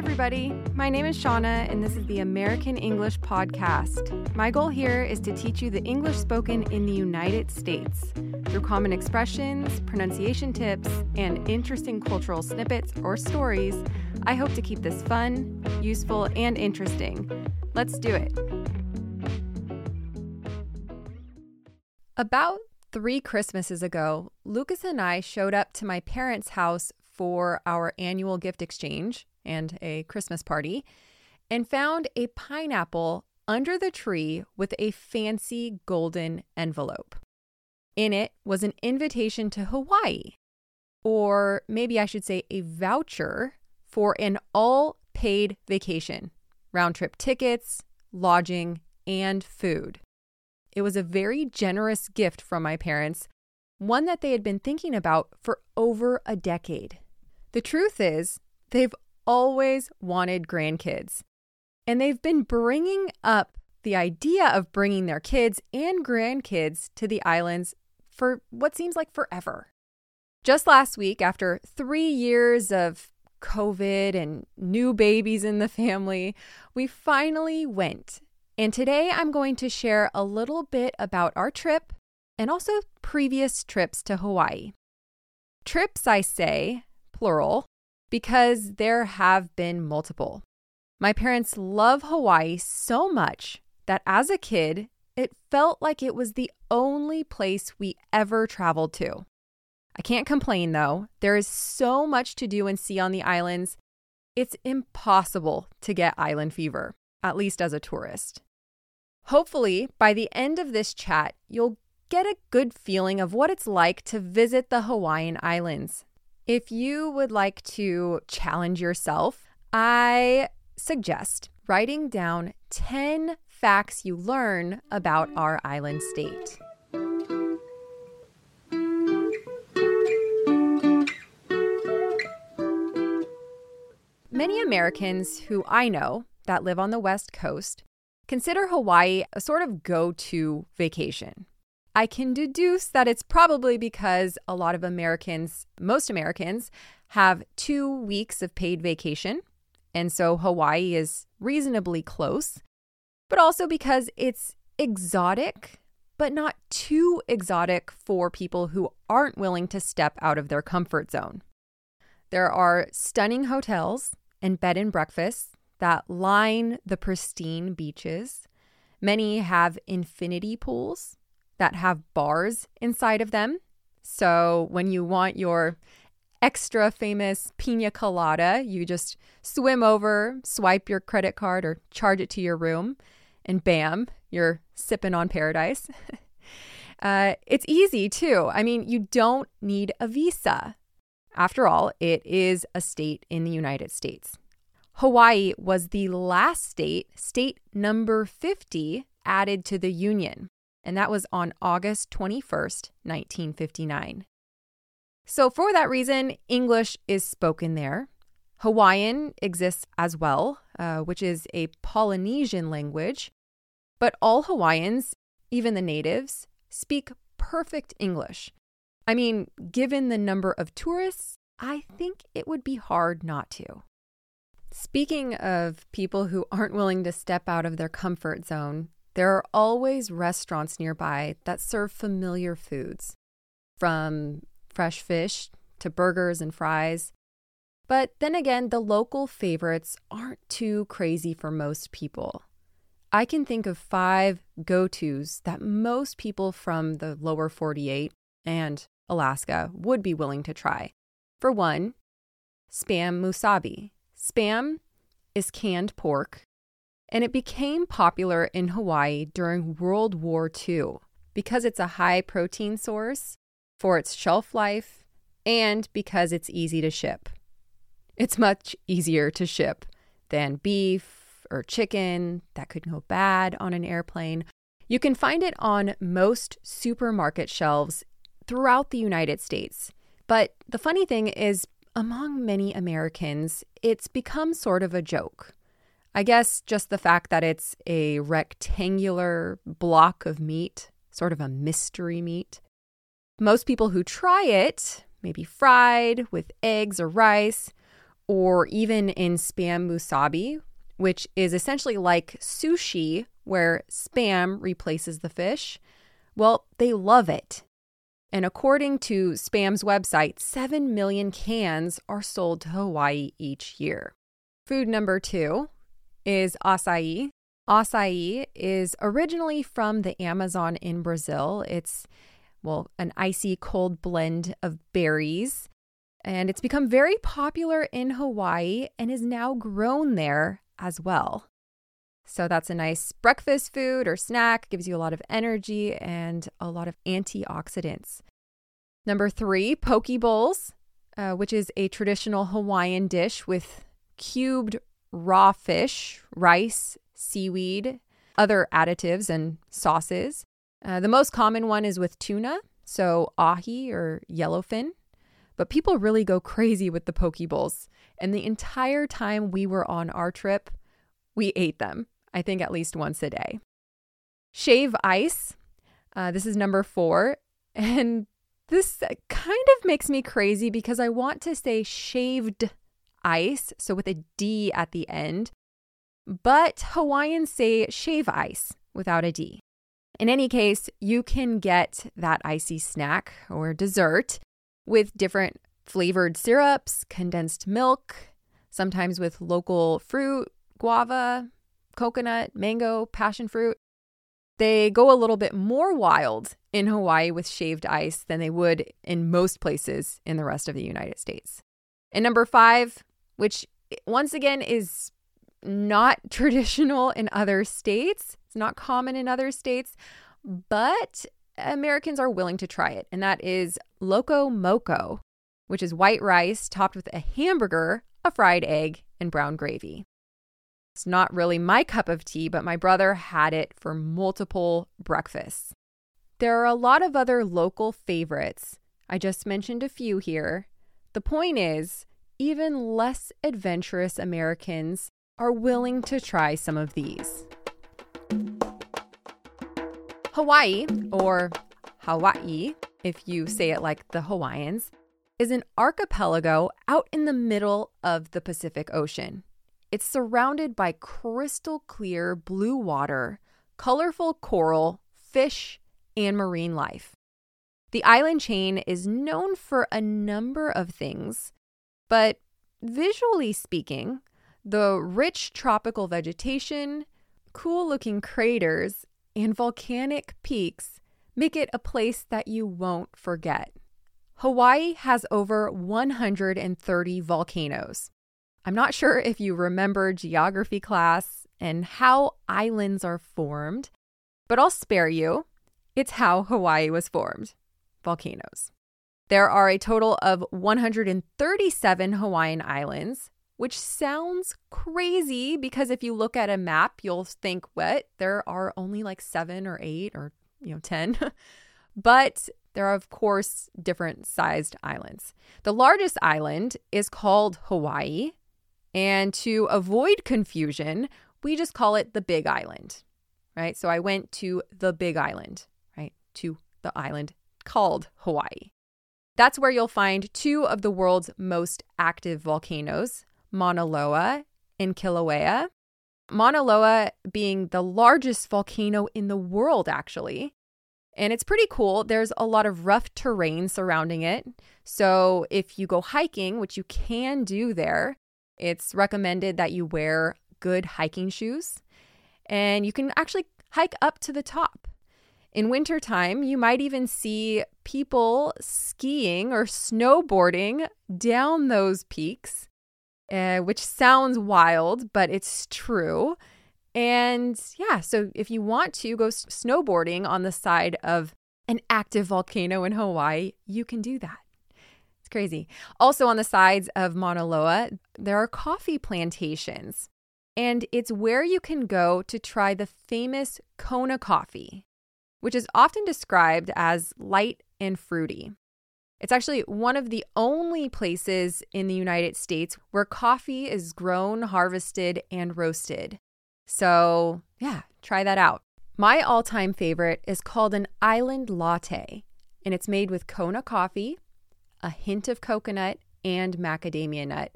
everybody. My name is Shana, and this is the American English Podcast. My goal here is to teach you the English spoken in the United States through common expressions, pronunciation tips, and interesting cultural snippets or stories. I hope to keep this fun, useful, and interesting. Let's do it. About three Christmases ago, Lucas and I showed up to my parents' house for our annual gift exchange and a Christmas party and found a pineapple under the tree with a fancy golden envelope. In it was an invitation to Hawaii, or maybe I should say a voucher for an all paid vacation, round trip tickets, lodging, and food. It was a very generous gift from my parents, one that they had been thinking about for over a decade. The truth is, they've always wanted grandkids. And they've been bringing up the idea of bringing their kids and grandkids to the islands for what seems like forever. Just last week, after three years of COVID and new babies in the family, we finally went. And today I'm going to share a little bit about our trip and also previous trips to Hawaii. Trips, I say, plural, because there have been multiple. My parents love Hawaii so much that as a kid, it felt like it was the only place we ever traveled to. I can't complain though. There is so much to do and see on the islands. It's impossible to get island fever, at least as a tourist. Hopefully, by the end of this chat, you'll get a good feeling of what it's like to visit the Hawaiian Islands. If you would like to challenge yourself, I suggest writing down 10 facts you learn about our island state. Many Americans who I know that live on the West Coast consider Hawaii a sort of go to vacation. I can deduce that it's probably because a lot of Americans, most Americans, have two weeks of paid vacation. And so Hawaii is reasonably close, but also because it's exotic, but not too exotic for people who aren't willing to step out of their comfort zone. There are stunning hotels and bed and breakfasts that line the pristine beaches. Many have infinity pools that have bars inside of them. So when you want your extra famous pina colada, you just swim over, swipe your credit card or charge it to your room, and bam, you're sipping on paradise. uh, it's easy too. I mean, you don't need a visa. After all, it is a state in the United States. Hawaii was the last state, state number 50, added to the Union and that was on August 21st, 1959. So, for that reason, English is spoken there. Hawaiian exists as well, uh, which is a Polynesian language, but all Hawaiians, even the natives, speak perfect English. I mean, given the number of tourists, I think it would be hard not to. Speaking of people who aren't willing to step out of their comfort zone, there are always restaurants nearby that serve familiar foods, from fresh fish to burgers and fries. But then again, the local favorites aren't too crazy for most people. I can think of five go tos that most people from the lower 48 and Alaska would be willing to try. For one, spam musubi. Spam is canned pork and it became popular in Hawaii during World War II because it's a high protein source, for its shelf life, and because it's easy to ship. It's much easier to ship than beef or chicken that could go bad on an airplane. You can find it on most supermarket shelves throughout the United States. But the funny thing is, among many Americans, it's become sort of a joke. I guess just the fact that it's a rectangular block of meat, sort of a mystery meat. Most people who try it, maybe fried with eggs or rice, or even in spam musubi, which is essentially like sushi, where spam replaces the fish. Well, they love it. And according to Spam's website, 7 million cans are sold to Hawaii each year. Food number two is acai. Acai is originally from the Amazon in Brazil. It's, well, an icy cold blend of berries. And it's become very popular in Hawaii and is now grown there as well. So that's a nice breakfast food or snack, gives you a lot of energy and a lot of antioxidants. Number three, poke bowls, uh, which is a traditional Hawaiian dish with cubed raw fish, rice, seaweed, other additives, and sauces. Uh, the most common one is with tuna, so ahi or yellowfin. But people really go crazy with the poke bowls. And the entire time we were on our trip, we ate them. I think at least once a day. Shave ice. Uh, this is number four. And this kind of makes me crazy because I want to say shaved ice, so with a D at the end. But Hawaiians say shave ice without a D. In any case, you can get that icy snack or dessert with different flavored syrups, condensed milk, sometimes with local fruit, guava, coconut, mango, passion fruit. They go a little bit more wild in Hawaii with shaved ice than they would in most places in the rest of the United States. And number five, which once again is not traditional in other states, it's not common in other states, but Americans are willing to try it. And that is Loco Moco, which is white rice topped with a hamburger, a fried egg, and brown gravy. It's not really my cup of tea, but my brother had it for multiple breakfasts. There are a lot of other local favorites. I just mentioned a few here. The point is, even less adventurous Americans are willing to try some of these. Hawaii, or Hawaii, if you say it like the Hawaiians, is an archipelago out in the middle of the Pacific Ocean. It's surrounded by crystal clear blue water, colorful coral, fish, and marine life. The island chain is known for a number of things, but visually speaking, the rich tropical vegetation, cool looking craters, and volcanic peaks make it a place that you won't forget. Hawaii has over 130 volcanoes, I'm not sure if you remember geography class and how islands are formed, but I'll spare you. It's how Hawaii was formed volcanoes. There are a total of 137 Hawaiian islands, which sounds crazy because if you look at a map, you'll think, what? There are only like seven or eight or, you know, 10. but there are, of course, different sized islands. The largest island is called Hawaii, and to avoid confusion, we just call it the Big Island, right? So I went to the Big Island, right? To the island called Hawaii. That's where you'll find two of the world's most active volcanoes, Mauna Loa and Kilauea. Mauna Loa being the largest volcano in the world, actually. And it's pretty cool. There's a lot of rough terrain surrounding it. So if you go hiking, which you can do there, it's recommended that you wear good hiking shoes and you can actually hike up to the top. In wintertime, you might even see people skiing or snowboarding down those peaks, uh, which sounds wild, but it's true. And yeah, so if you want to go snowboarding on the side of an active volcano in Hawaii, you can do that It's crazy. Also, on the sides of Mauna Loa, there are coffee plantations, and it's where you can go to try the famous Kona coffee, which is often described as light and fruity. It's actually one of the only places in the United States where coffee is grown, harvested, and roasted. So, yeah, try that out. My all time favorite is called an island latte, and it's made with Kona coffee, a hint of coconut, and macadamia nut.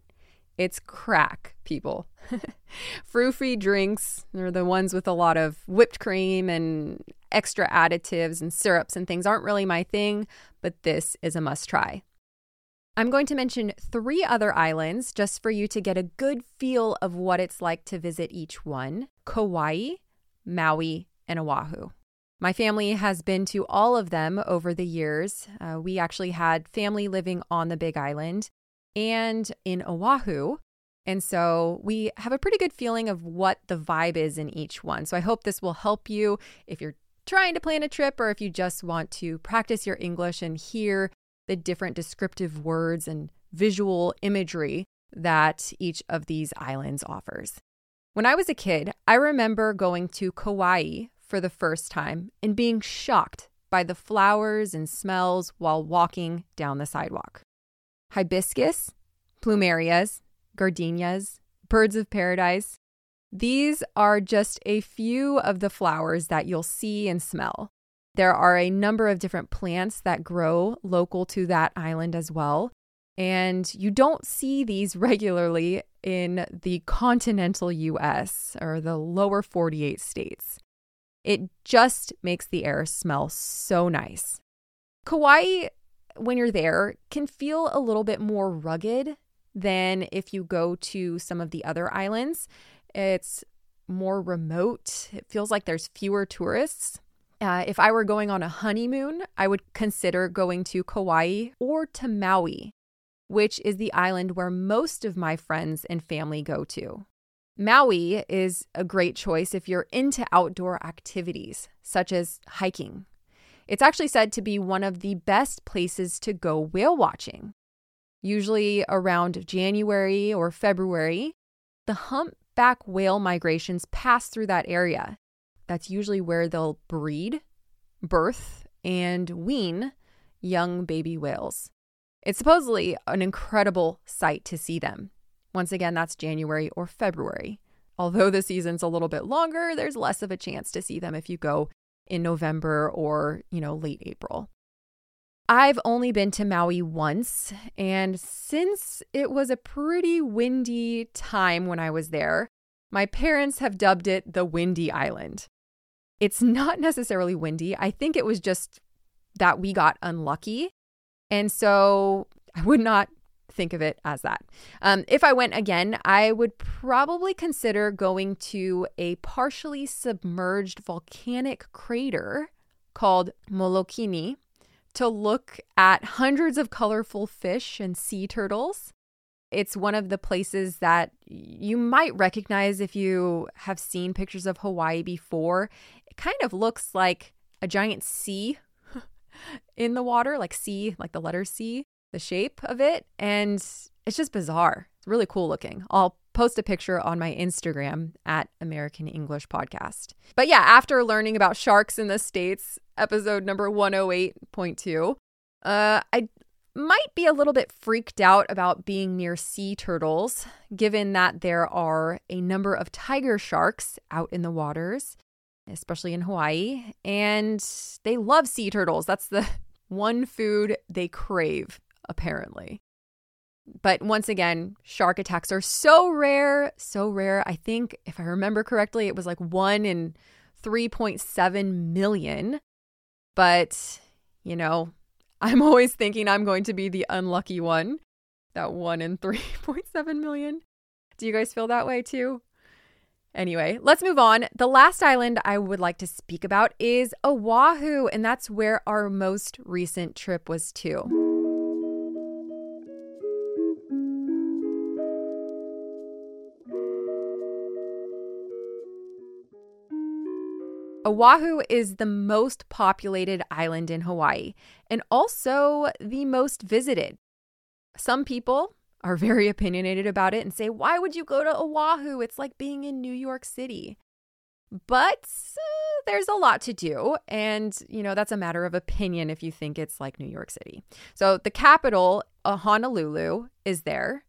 It's crack, people. Frou-free drinks are the ones with a lot of whipped cream and extra additives and syrups and things aren't really my thing, but this is a must try. I'm going to mention three other islands just for you to get a good feel of what it's like to visit each one Kauai, Maui, and Oahu. My family has been to all of them over the years. Uh, we actually had family living on the Big Island and in Oahu. And so we have a pretty good feeling of what the vibe is in each one. So I hope this will help you if you're trying to plan a trip or if you just want to practice your English and hear the different descriptive words and visual imagery that each of these islands offers. When I was a kid, I remember going to Kauai for the first time and being shocked by the flowers and smells while walking down the sidewalk. Hibiscus, plumerias, gardenias, birds of paradise. These are just a few of the flowers that you'll see and smell. There are a number of different plants that grow local to that island as well. And you don't see these regularly in the continental US or the lower 48 states. It just makes the air smell so nice. Kauai, when you're there, can feel a little bit more rugged than if you go to some of the other islands. It's more remote. It feels like there's fewer tourists. Uh, if I were going on a honeymoon, I would consider going to Kauai or to Maui, which is the island where most of my friends and family go to. Maui is a great choice if you're into outdoor activities, such as hiking. It's actually said to be one of the best places to go whale watching. Usually around January or February, the humpback whale migrations pass through that area. That's usually where they'll breed, birth, and wean young baby whales. It's supposedly an incredible sight to see them. Once again, that's January or February. Although the season's a little bit longer, there's less of a chance to see them if you go in November or, you know, late April. I've only been to Maui once, and since it was a pretty windy time when I was there, my parents have dubbed it the Windy Island. It's not necessarily windy. I think it was just that we got unlucky. And so I would not think of it as that. Um, if I went again, I would probably consider going to a partially submerged volcanic crater called Molokini to look at hundreds of colorful fish and sea turtles. It's one of the places that you might recognize if you have seen pictures of Hawaii before. It kind of looks like a giant C in the water, like C, like the letter C, the shape of it. And it's just bizarre. It's really cool looking. I'll post a picture on my Instagram at American English Podcast. But yeah, after learning about sharks in the States, episode number 108.2, uh, I might be a little bit freaked out about being near sea turtles, given that there are a number of tiger sharks out in the waters, especially in Hawaii, and they love sea turtles. That's the one food they crave, apparently. But once again, shark attacks are so rare, so rare. I think, if I remember correctly, it was like one in 3.7 million. But, you know, I'm always thinking I'm going to be the unlucky one. That one in 3.7 million. Do you guys feel that way too? Anyway, let's move on. The last island I would like to speak about is Oahu, and that's where our most recent trip was to. Oahu is the most populated island in Hawaii and also the most visited. Some people are very opinionated about it and say, Why would you go to Oahu? It's like being in New York City. But uh, there's a lot to do. And, you know, that's a matter of opinion if you think it's like New York City. So the capital, uh, Honolulu, is there.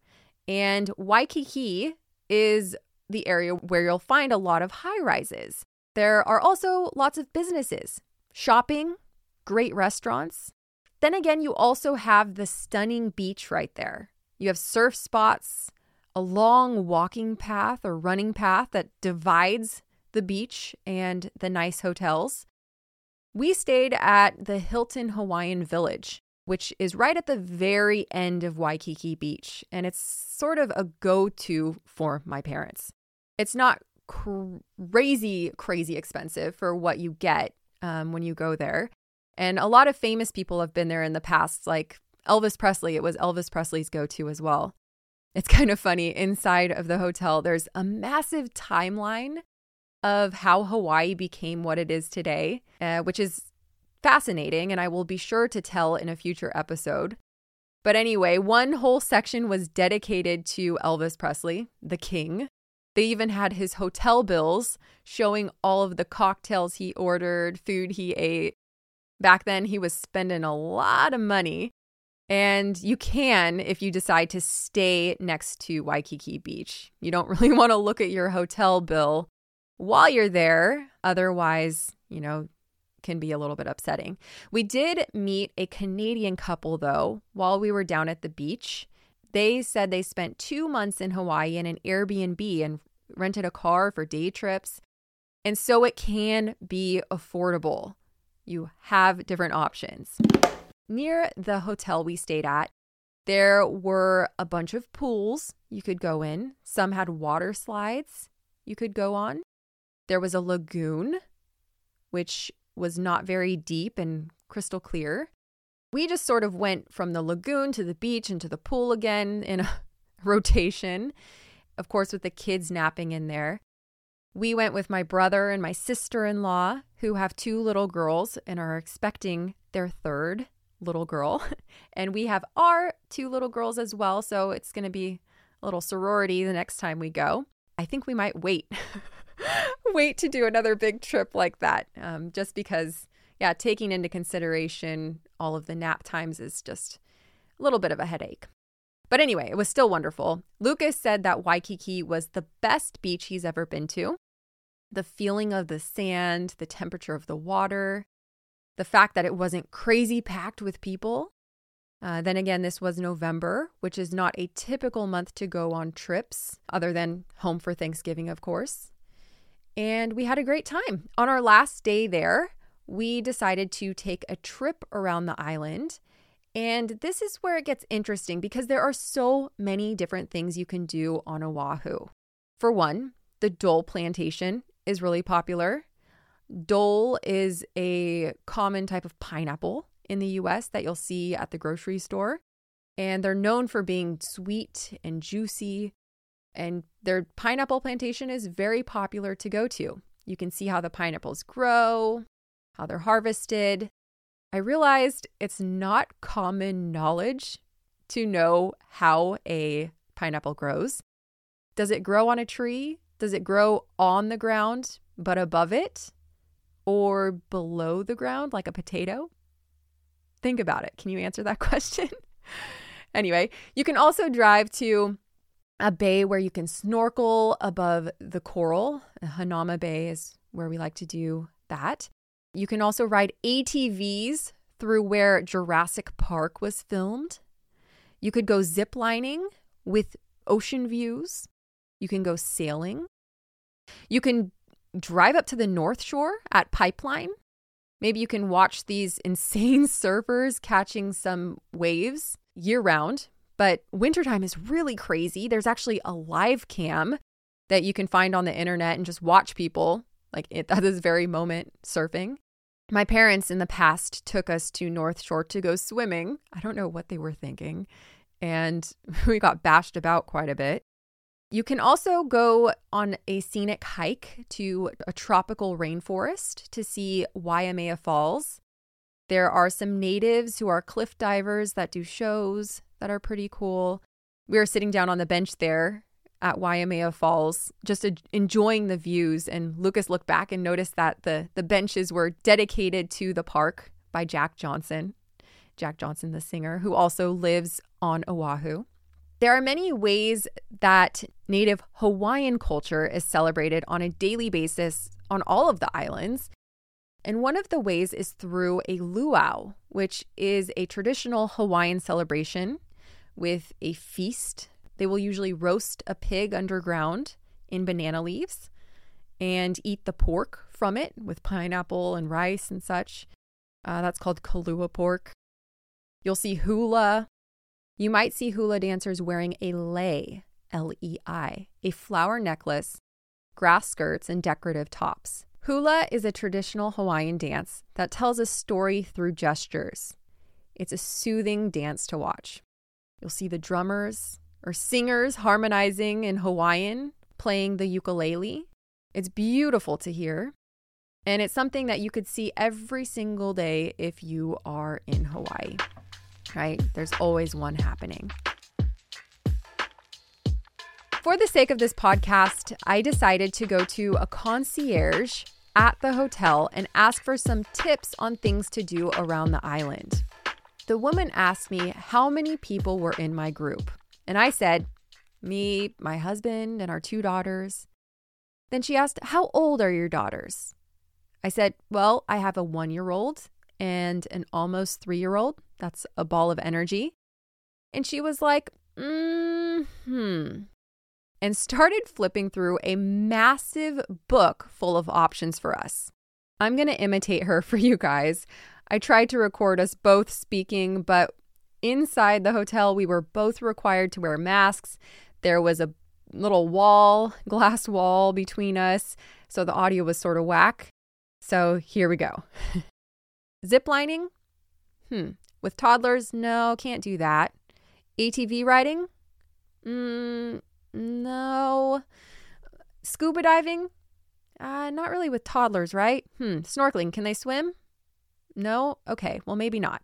And Waikiki is the area where you'll find a lot of high rises. There are also lots of businesses, shopping, great restaurants. Then again, you also have the stunning beach right there. You have surf spots, a long walking path or running path that divides the beach and the nice hotels. We stayed at the Hilton Hawaiian Village, which is right at the very end of Waikiki Beach, and it's sort of a go to for my parents. It's not crazy, crazy expensive for what you get um, when you go there. And a lot of famous people have been there in the past, like Elvis Presley. It was Elvis Presley's go to as well. It's kind of funny. Inside of the hotel, there's a massive timeline of how Hawaii became what it is today, uh, which is fascinating. And I will be sure to tell in a future episode. But anyway, one whole section was dedicated to Elvis Presley, the king. They even had his hotel bills showing all of the cocktails he ordered, food he ate. Back then, he was spending a lot of money. And you can if you decide to stay next to Waikiki Beach. You don't really want to look at your hotel bill while you're there. Otherwise, you know, can be a little bit upsetting. We did meet a Canadian couple though while we were down at the beach. They said they spent two months in Hawaii in an Airbnb and rented a car for day trips. And so it can be affordable. You have different options. Near the hotel we stayed at, there were a bunch of pools you could go in. Some had water slides you could go on. There was a lagoon, which was not very deep and crystal clear we just sort of went from the lagoon to the beach and to the pool again in a rotation, of course, with the kids napping in there. We went with my brother and my sister in law, who have two little girls and are expecting their third little girl. And we have our two little girls as well. So it's going to be a little sorority the next time we go. I think we might wait. wait to do another big trip like that, um, just because yeah, taking into consideration all of the nap times is just a little bit of a headache. But anyway, it was still wonderful. Lucas said that Waikiki was the best beach he's ever been to. The feeling of the sand, the temperature of the water, the fact that it wasn't crazy packed with people. Uh, then again, this was November, which is not a typical month to go on trips, other than home for Thanksgiving, of course. And we had a great time. On our last day there, we decided to take a trip around the island. And this is where it gets interesting because there are so many different things you can do on Oahu. For one, the Dole plantation is really popular. Dole is a common type of pineapple in the US that you'll see at the grocery store. And they're known for being sweet and juicy. And their pineapple plantation is very popular to go to. You can see how the pineapples grow, how they're harvested. I realized it's not common knowledge to know how a pineapple grows. Does it grow on a tree? Does it grow on the ground but above it? Or below the ground like a potato? Think about it. Can you answer that question? anyway, you can also drive to a bay where you can snorkel above the coral. Hanauma Bay is where we like to do that. You can also ride ATVs through where Jurassic Park was filmed. You could go ziplining with ocean views. You can go sailing. You can drive up to the North Shore at Pipeline. Maybe you can watch these insane surfers catching some waves year round. But wintertime is really crazy. There's actually a live cam that you can find on the internet and just watch people like at this very moment surfing. My parents in the past took us to North Shore to go swimming. I don't know what they were thinking. And we got bashed about quite a bit. You can also go on a scenic hike to a tropical rainforest to see Waimea Falls. There are some natives who are cliff divers that do shows that are pretty cool. We were sitting down on the bench there at Waimea Falls, just a, enjoying the views. And Lucas looked back and noticed that the, the benches were dedicated to the park by Jack Johnson. Jack Johnson, the singer, who also lives on Oahu. There are many ways that Native Hawaiian culture is celebrated on a daily basis on all of the islands. And one of the ways is through a luau, which is a traditional Hawaiian celebration with a feast They will usually roast a pig underground in banana leaves and eat the pork from it with pineapple and rice and such. Uh, that's called kalua pork. You'll see hula. You might see hula dancers wearing a lei, L E I, a flower necklace, grass skirts, and decorative tops. Hula is a traditional Hawaiian dance that tells a story through gestures. It's a soothing dance to watch. You'll see the drummers or singers harmonizing in Hawaiian, playing the ukulele. It's beautiful to hear. And it's something that you could see every single day if you are in Hawaii, right? There's always one happening. For the sake of this podcast, I decided to go to a concierge at the hotel and ask for some tips on things to do around the island. The woman asked me how many people were in my group, and I said, me, my husband, and our two daughters. Then she asked, How old are your daughters? I said, Well, I have a one year old and an almost three year old. That's a ball of energy. And she was like, mm hmm. And started flipping through a massive book full of options for us. I'm going to imitate her for you guys. I tried to record us both speaking, but inside the hotel, we were both required to wear masks. There was a little wall, glass wall between us, so the audio was sort of whack. So here we go. Zip lining? Hmm. With toddlers, no, can't do that. ATV riding? Mm, no. Scuba diving? Uh, not really with toddlers, right? Hmm. Snorkeling, can they swim? No? Okay, well, maybe not.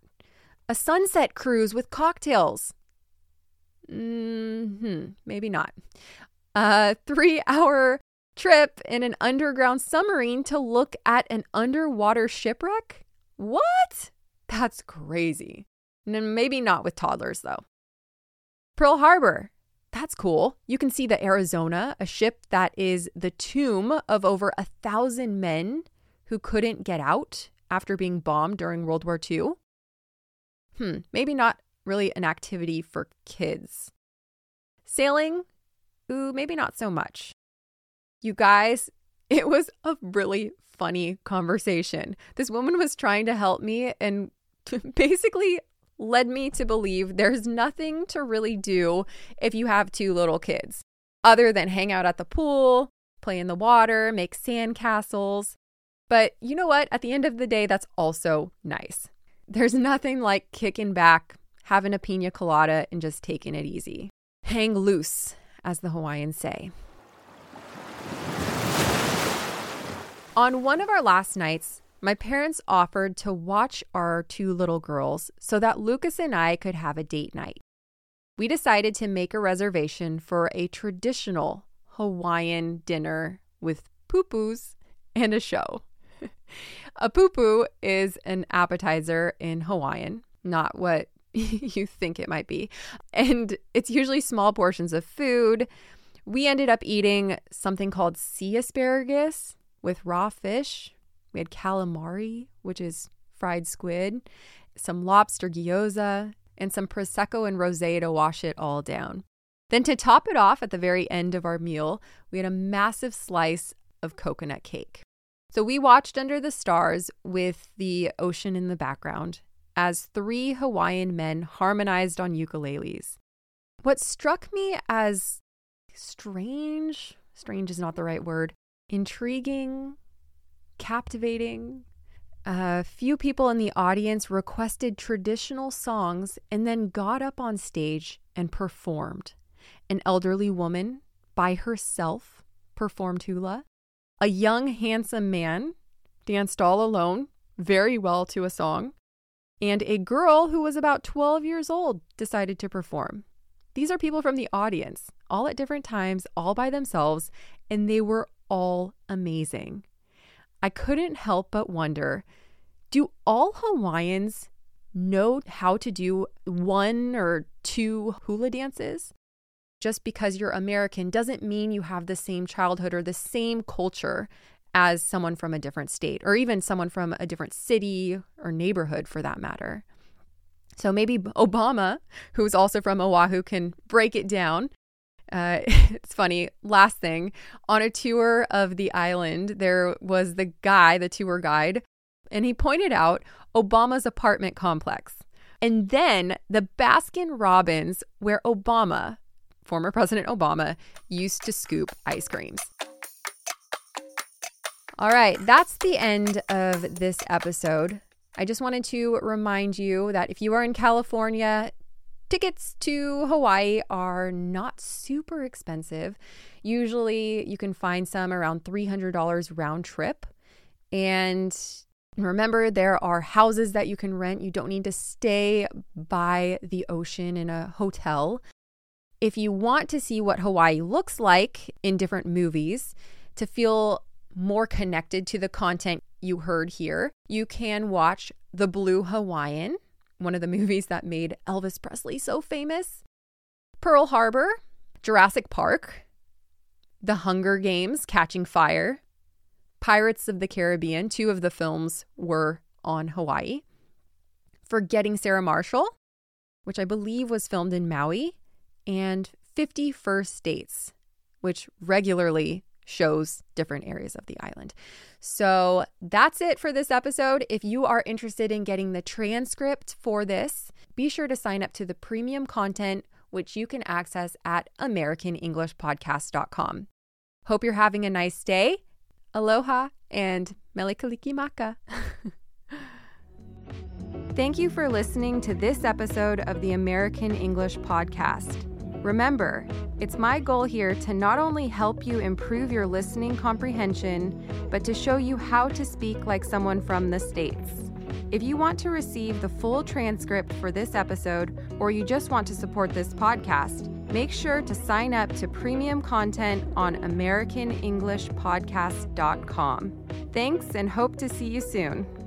A sunset cruise with cocktails? Hmm. Maybe not. A three hour trip in an underground submarine to look at an underwater shipwreck? What? That's crazy. Maybe not with toddlers, though. Pearl Harbor. That's cool. You can see the Arizona, a ship that is the tomb of over a thousand men who couldn't get out after being bombed during World War II. Hmm, maybe not really an activity for kids. Sailing? Ooh, maybe not so much. You guys, it was a really funny conversation. This woman was trying to help me and basically led me to believe there's nothing to really do if you have two little kids other than hang out at the pool, play in the water, make sand castles. But you know what? At the end of the day, that's also nice. There's nothing like kicking back, having a pina colada, and just taking it easy. Hang loose, as the Hawaiians say. On one of our last nights, my parents offered to watch our two little girls so that Lucas and I could have a date night. We decided to make a reservation for a traditional Hawaiian dinner with pupus and a show. A pupu is an appetizer in Hawaiian, not what you think it might be. And it's usually small portions of food. We ended up eating something called sea asparagus with raw fish. We had calamari, which is fried squid, some lobster gyoza, and some prosecco and rosé to wash it all down. Then to top it off at the very end of our meal, we had a massive slice of coconut cake. So we watched under the stars with the ocean in the background as three Hawaiian men harmonized on ukuleles. What struck me as strange, strange is not the right word, intriguing, captivating. A few people in the audience requested traditional songs and then got up on stage and performed. An elderly woman by herself performed hula. A young, handsome man danced all alone, very well to a song. And a girl who was about 12 years old decided to perform. These are people from the audience, all at different times, all by themselves, and they were all amazing. I couldn't help but wonder do all Hawaiians know how to do one or two hula dances? Just because you're American doesn't mean you have the same childhood or the same culture as someone from a different state or even someone from a different city or neighborhood for that matter. So maybe Obama, who's also from Oahu, can break it down Uh, it's funny. Last thing on a tour of the island, there was the guy, the tour guide, and he pointed out Obama's apartment complex. And then the Baskin Robbins, where Obama, former President Obama, used to scoop ice creams. All right, that's the end of this episode. I just wanted to remind you that if you are in California, tickets to Hawaii are not super expensive. Usually you can find some around $300 round trip. And remember, there are houses that you can rent. You don't need to stay by the ocean in a hotel. If you want to see what Hawaii looks like in different movies, to feel more connected to the content you heard here, you can watch The Blue Hawaiian, one of the movies that made Elvis Presley so famous, Pearl Harbor, Jurassic Park, The Hunger Games, Catching Fire, Pirates of the Caribbean. Two of the films were on Hawaii. Forgetting Sarah Marshall, which I believe was filmed in Maui, and 50 First Dates, which regularly shows different areas of the island. So that's it for this episode. If you are interested in getting the transcript for this, be sure to sign up to the premium content, which you can access at AmericanEnglishPodcast.com. Hope you're having a nice day. Aloha and mele kalikimaka. Thank you for listening to this episode of the American English Podcast. Remember, it's my goal here to not only help you improve your listening comprehension, but to show you how to speak like someone from the States. If you want to receive the full transcript for this episode, or you just want to support this podcast, make sure to sign up to premium content on AmericanEnglishPodcast.com. Thanks and hope to see you soon.